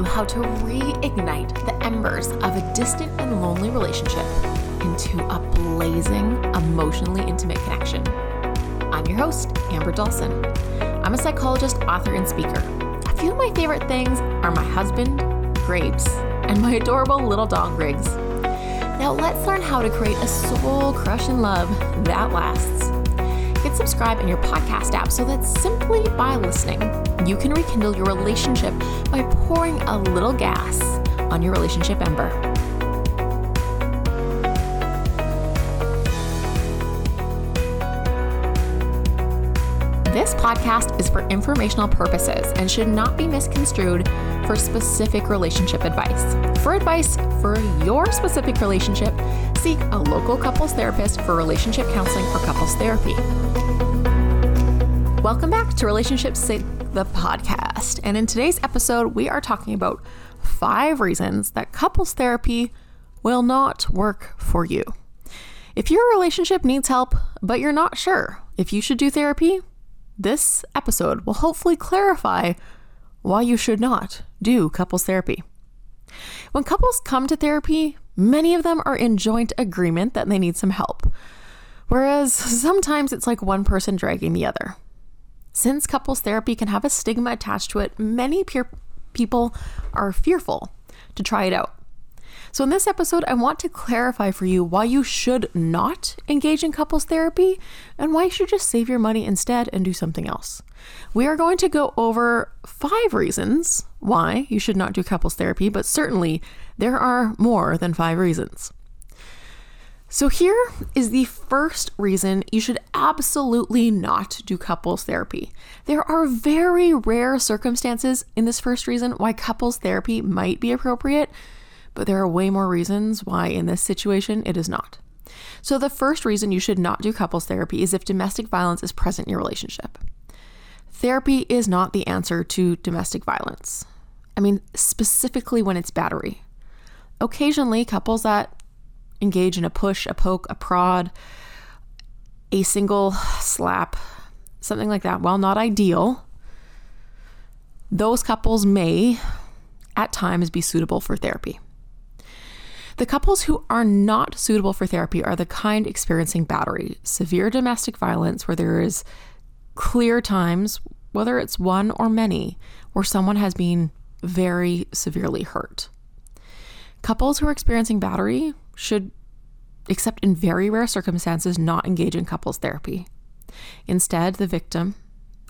you how to reignite the embers of a distant and lonely relationship into a blazing, emotionally intimate connection. I'm your host, Amber Dawson. I'm a psychologist, author, and speaker. A few of my favorite things are my husband, Grapes, and my adorable little dog, Riggs. Now let's learn how to create a soul crushing love that lasts. Hit subscribe in your podcast app so that simply by listening, you can rekindle your relationship by pouring a little gas on your relationship ember. This podcast is for informational purposes and should not be misconstrued for specific relationship advice. For advice for your specific relationship, seek a local couples therapist for relationship counseling or couples therapy. Welcome back to Relationship Sync, the podcast. And in today's episode, we are talking about five reasons that couples therapy will not work for you. If your relationship needs help, but you're not sure if you should do therapy, this episode will hopefully clarify why you should not do couples therapy. When couples come to therapy, many of them are in joint agreement that they need some help, whereas sometimes it's like one person dragging the other. Since couples therapy can have a stigma attached to it, many peer- people are fearful to try it out. So, in this episode, I want to clarify for you why you should not engage in couples therapy and why you should just save your money instead and do something else. We are going to go over five reasons why you should not do couples therapy, but certainly there are more than five reasons. So, here is the first reason you should absolutely not do couples therapy. There are very rare circumstances in this first reason why couples therapy might be appropriate but there are way more reasons why in this situation it is not. So, the first reason you should not do couples therapy is if domestic violence is present in your relationship. Therapy is not the answer to domestic violence. I mean, specifically when it's battery. Occasionally, couples that engage in a push, a poke, a prod, a single slap, something like that, while not ideal, those couples may at times be suitable for therapy. The couples who are not suitable for therapy are the kind experiencing battery, severe domestic violence, where there is clear times, whether it's one or many, where someone has been very severely hurt. Couples who are experiencing battery should, except in very rare circumstances, not engage in couples therapy. Instead, the victim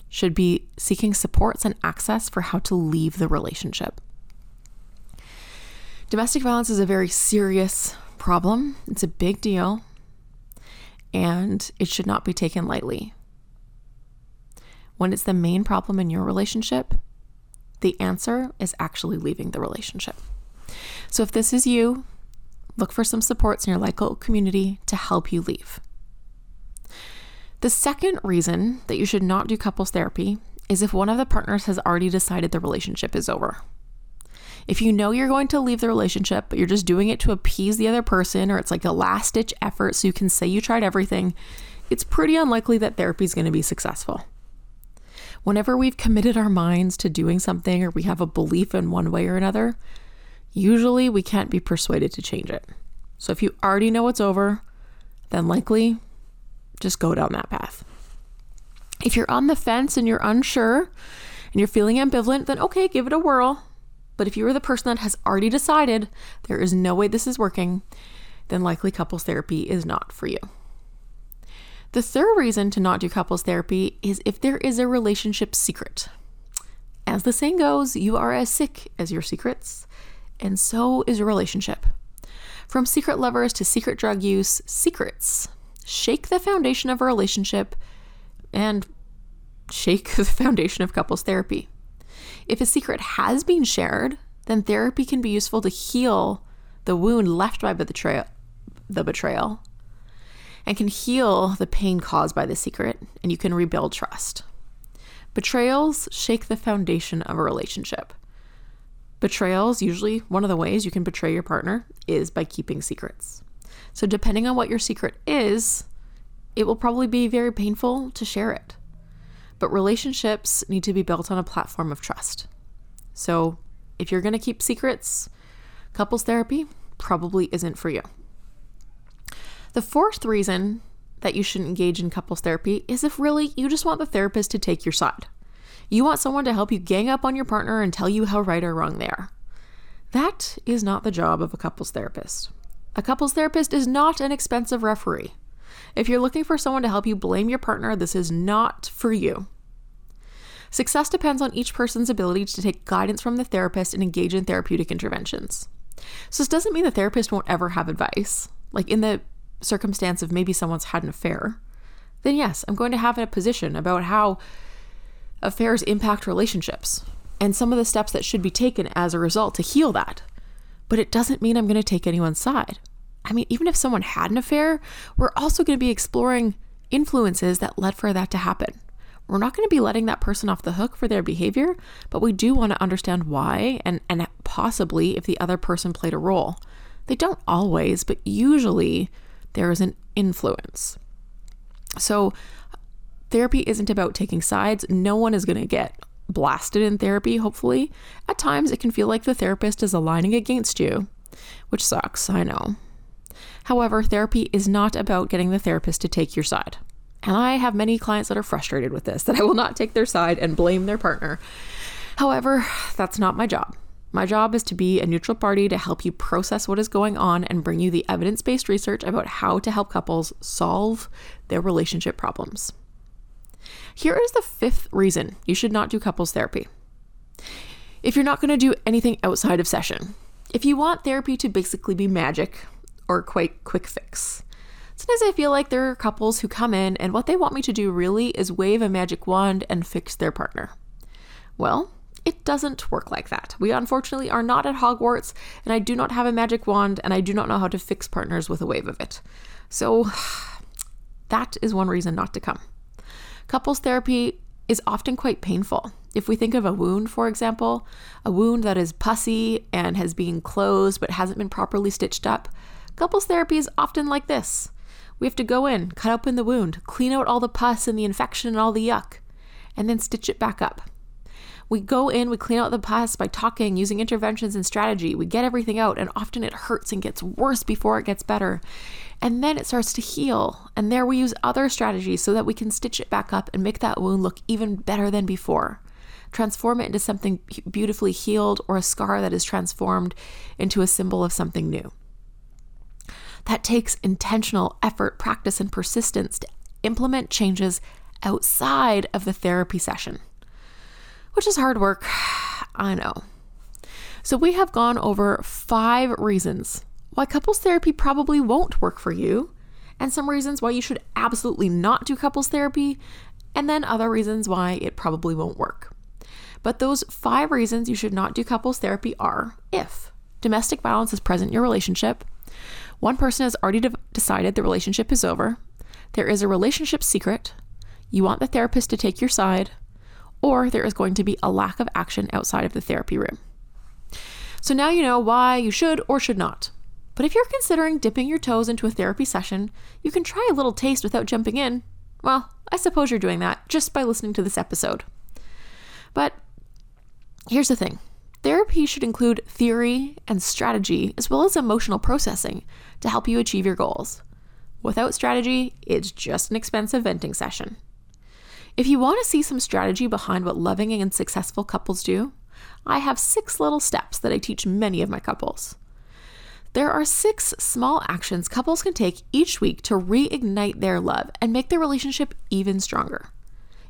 should be seeking supports and access for how to leave the relationship. Domestic violence is a very serious problem, it's a big deal, and it should not be taken lightly. When it's the main problem in your relationship, the answer is actually leaving the relationship. So if this is you, look for some supports in your local community to help you leave. The second reason that you should not do couples therapy is if one of the partners has already decided the relationship is over. If you know you're going to leave the relationship, but you're just doing it to appease the other person, or it's like a last ditch effort so you can say you tried everything, it's pretty unlikely that therapy is going to be successful. Whenever we've committed our minds to doing something or we have a belief in one way or another, usually we can't be persuaded to change it. So if you already know it's over, then likely just go down that path. If you're on the fence and you're unsure and you're feeling ambivalent, then okay, give it a whirl. But if you are the person that has already decided there is no way this is working, then likely couples therapy is not for you. The third reason to not do couples therapy is if there is a relationship secret. As the saying goes, you are as sick as your secrets, and so is your relationship. From secret lovers to secret drug use, secrets shake the foundation of a relationship and shake the foundation of couples therapy. If a secret has been shared, then therapy can be useful to heal the wound left by betrayal, the betrayal and can heal the pain caused by the secret, and you can rebuild trust. Betrayals shake the foundation of a relationship. Betrayals, usually one of the ways you can betray your partner is by keeping secrets. So, depending on what your secret is, it will probably be very painful to share it. But relationships need to be built on a platform of trust. So If you're going to keep secrets, couples therapy probably isn't for you. The fourth reason that you shouldn't engage in couples therapy is if really you just want the therapist to take your side. You want someone to help you gang up on your partner and tell you how right or wrong they are. That is not the job of a couples therapist. A couples therapist is not an expensive referee. If you're looking for someone to help you blame your partner, this is not for you. Success depends on each person's ability to take guidance from the therapist and engage in therapeutic interventions. So, this doesn't mean the therapist won't ever have advice. Like in the circumstance of maybe someone's had an affair, then yes, I'm going to have a position about how affairs impact relationships and some of the steps that should be taken as a result to heal that. But it doesn't mean I'm going to take anyone's side. I mean, even if someone had an affair, we're also going to be exploring influences that led for that to happen. We're not going to be letting that person off the hook for their behavior, but we do want to understand why and, and possibly if the other person played a role. They don't always, but usually there is an influence. So, therapy isn't about taking sides. No one is going to get blasted in therapy, hopefully. At times, it can feel like the therapist is aligning against you, which sucks, I know. However, therapy is not about getting the therapist to take your side. And I have many clients that are frustrated with this, that I will not take their side and blame their partner. However, that's not my job. My job is to be a neutral party to help you process what is going on and bring you the evidence based research about how to help couples solve their relationship problems. Here is the fifth reason you should not do couples therapy. If you're not going to do anything outside of session, if you want therapy to basically be magic or quite quick fix, sometimes I feel like there are couples who come in and what they want me to do really is wave a magic wand and fix their partner. Well, it doesn't work like that. We unfortunately are not at Hogwarts, and I do not have a magic wand, and I do not know how to fix partners with a wave of it. So, that is one reason not to come. Couples therapy is often quite painful. If we think of a wound, for example, a wound that is pussy and has been closed but hasn't been properly stitched up, couples therapy is often like this. We have to go in, cut open the wound, clean out all the pus and the infection and all the yuck, and then stitch it back up. We go in, we clean out the past by talking, using interventions and strategy. We get everything out, and often it hurts and gets worse before it gets better. And then it starts to heal. And there we use other strategies so that we can stitch it back up and make that wound look even better than before. Transform it into something beautifully healed or a scar that is transformed into a symbol of something new. That takes intentional effort, practice, and persistence to implement changes outside of the therapy session which is hard work. I know. So, we have gone over five reasons why couples therapy probably won't work for you, and some reasons why you should absolutely not do couples therapy, and then other reasons why it probably won't work. But those five reasons you should not do couples therapy are if domestic violence is present in your relationship, one person has already de- decided the relationship is over, there is a relationship secret, you want the therapist to take your side, or there is going to be a lack of action outside of the therapy room. So now you know why you should or should not. But if you're considering dipping your toes into a therapy session, you can try a little taste without jumping in. Well, I suppose you're doing that just by listening to this episode. But here's the thing therapy should include theory and strategy as well as emotional processing to help you achieve your goals. Without strategy, it's just an expensive venting session. If you want to see some strategy behind what loving and successful couples do, I have six little steps that I teach many of my couples. There are six small actions couples can take each week to reignite their love and make their relationship even stronger.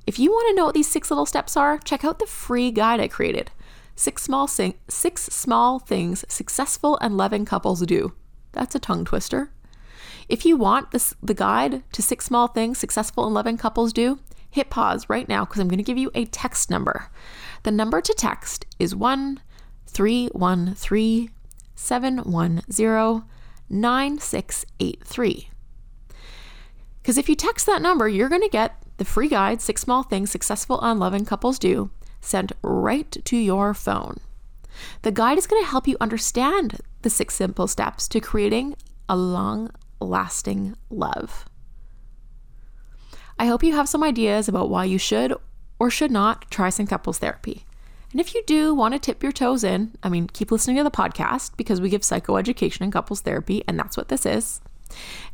If you want to know what these six little steps are, check out the free guide I created. Six small sing- six small things successful and loving couples do. That's a tongue twister. If you want this the guide to six small things successful and loving couples do, hit pause right now because I'm going to give you a text number. The number to text is 1 313 710 9683. Because if you text that number, you're going to get the free guide, Six Small Things Successful Unloving Couples Do, sent right to your phone. The guide is going to help you understand the six simple steps to creating a long lasting love. I hope you have some ideas about why you should or should not try some couples therapy. And if you do want to tip your toes in, I mean, keep listening to the podcast because we give psychoeducation and couples therapy, and that's what this is.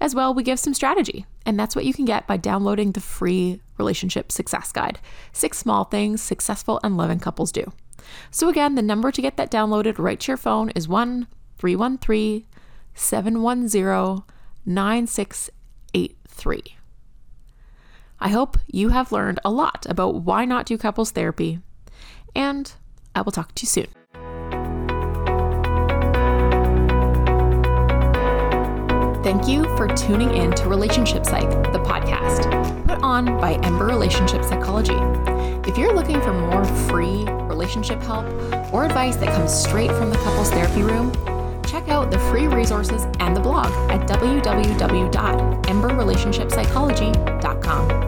As well, we give some strategy, and that's what you can get by downloading the free Relationship Success Guide Six Small Things Successful and Loving Couples Do. So, again, the number to get that downloaded right to your phone is 1 313 710 9683. I hope you have learned a lot about why not do couples therapy, and I will talk to you soon. Thank you for tuning in to Relationship Psych, the podcast, put on by Ember Relationship Psychology. If you're looking for more free relationship help or advice that comes straight from the couples therapy room, check out the free resources and the blog at www.emberrelationshipsychology.com.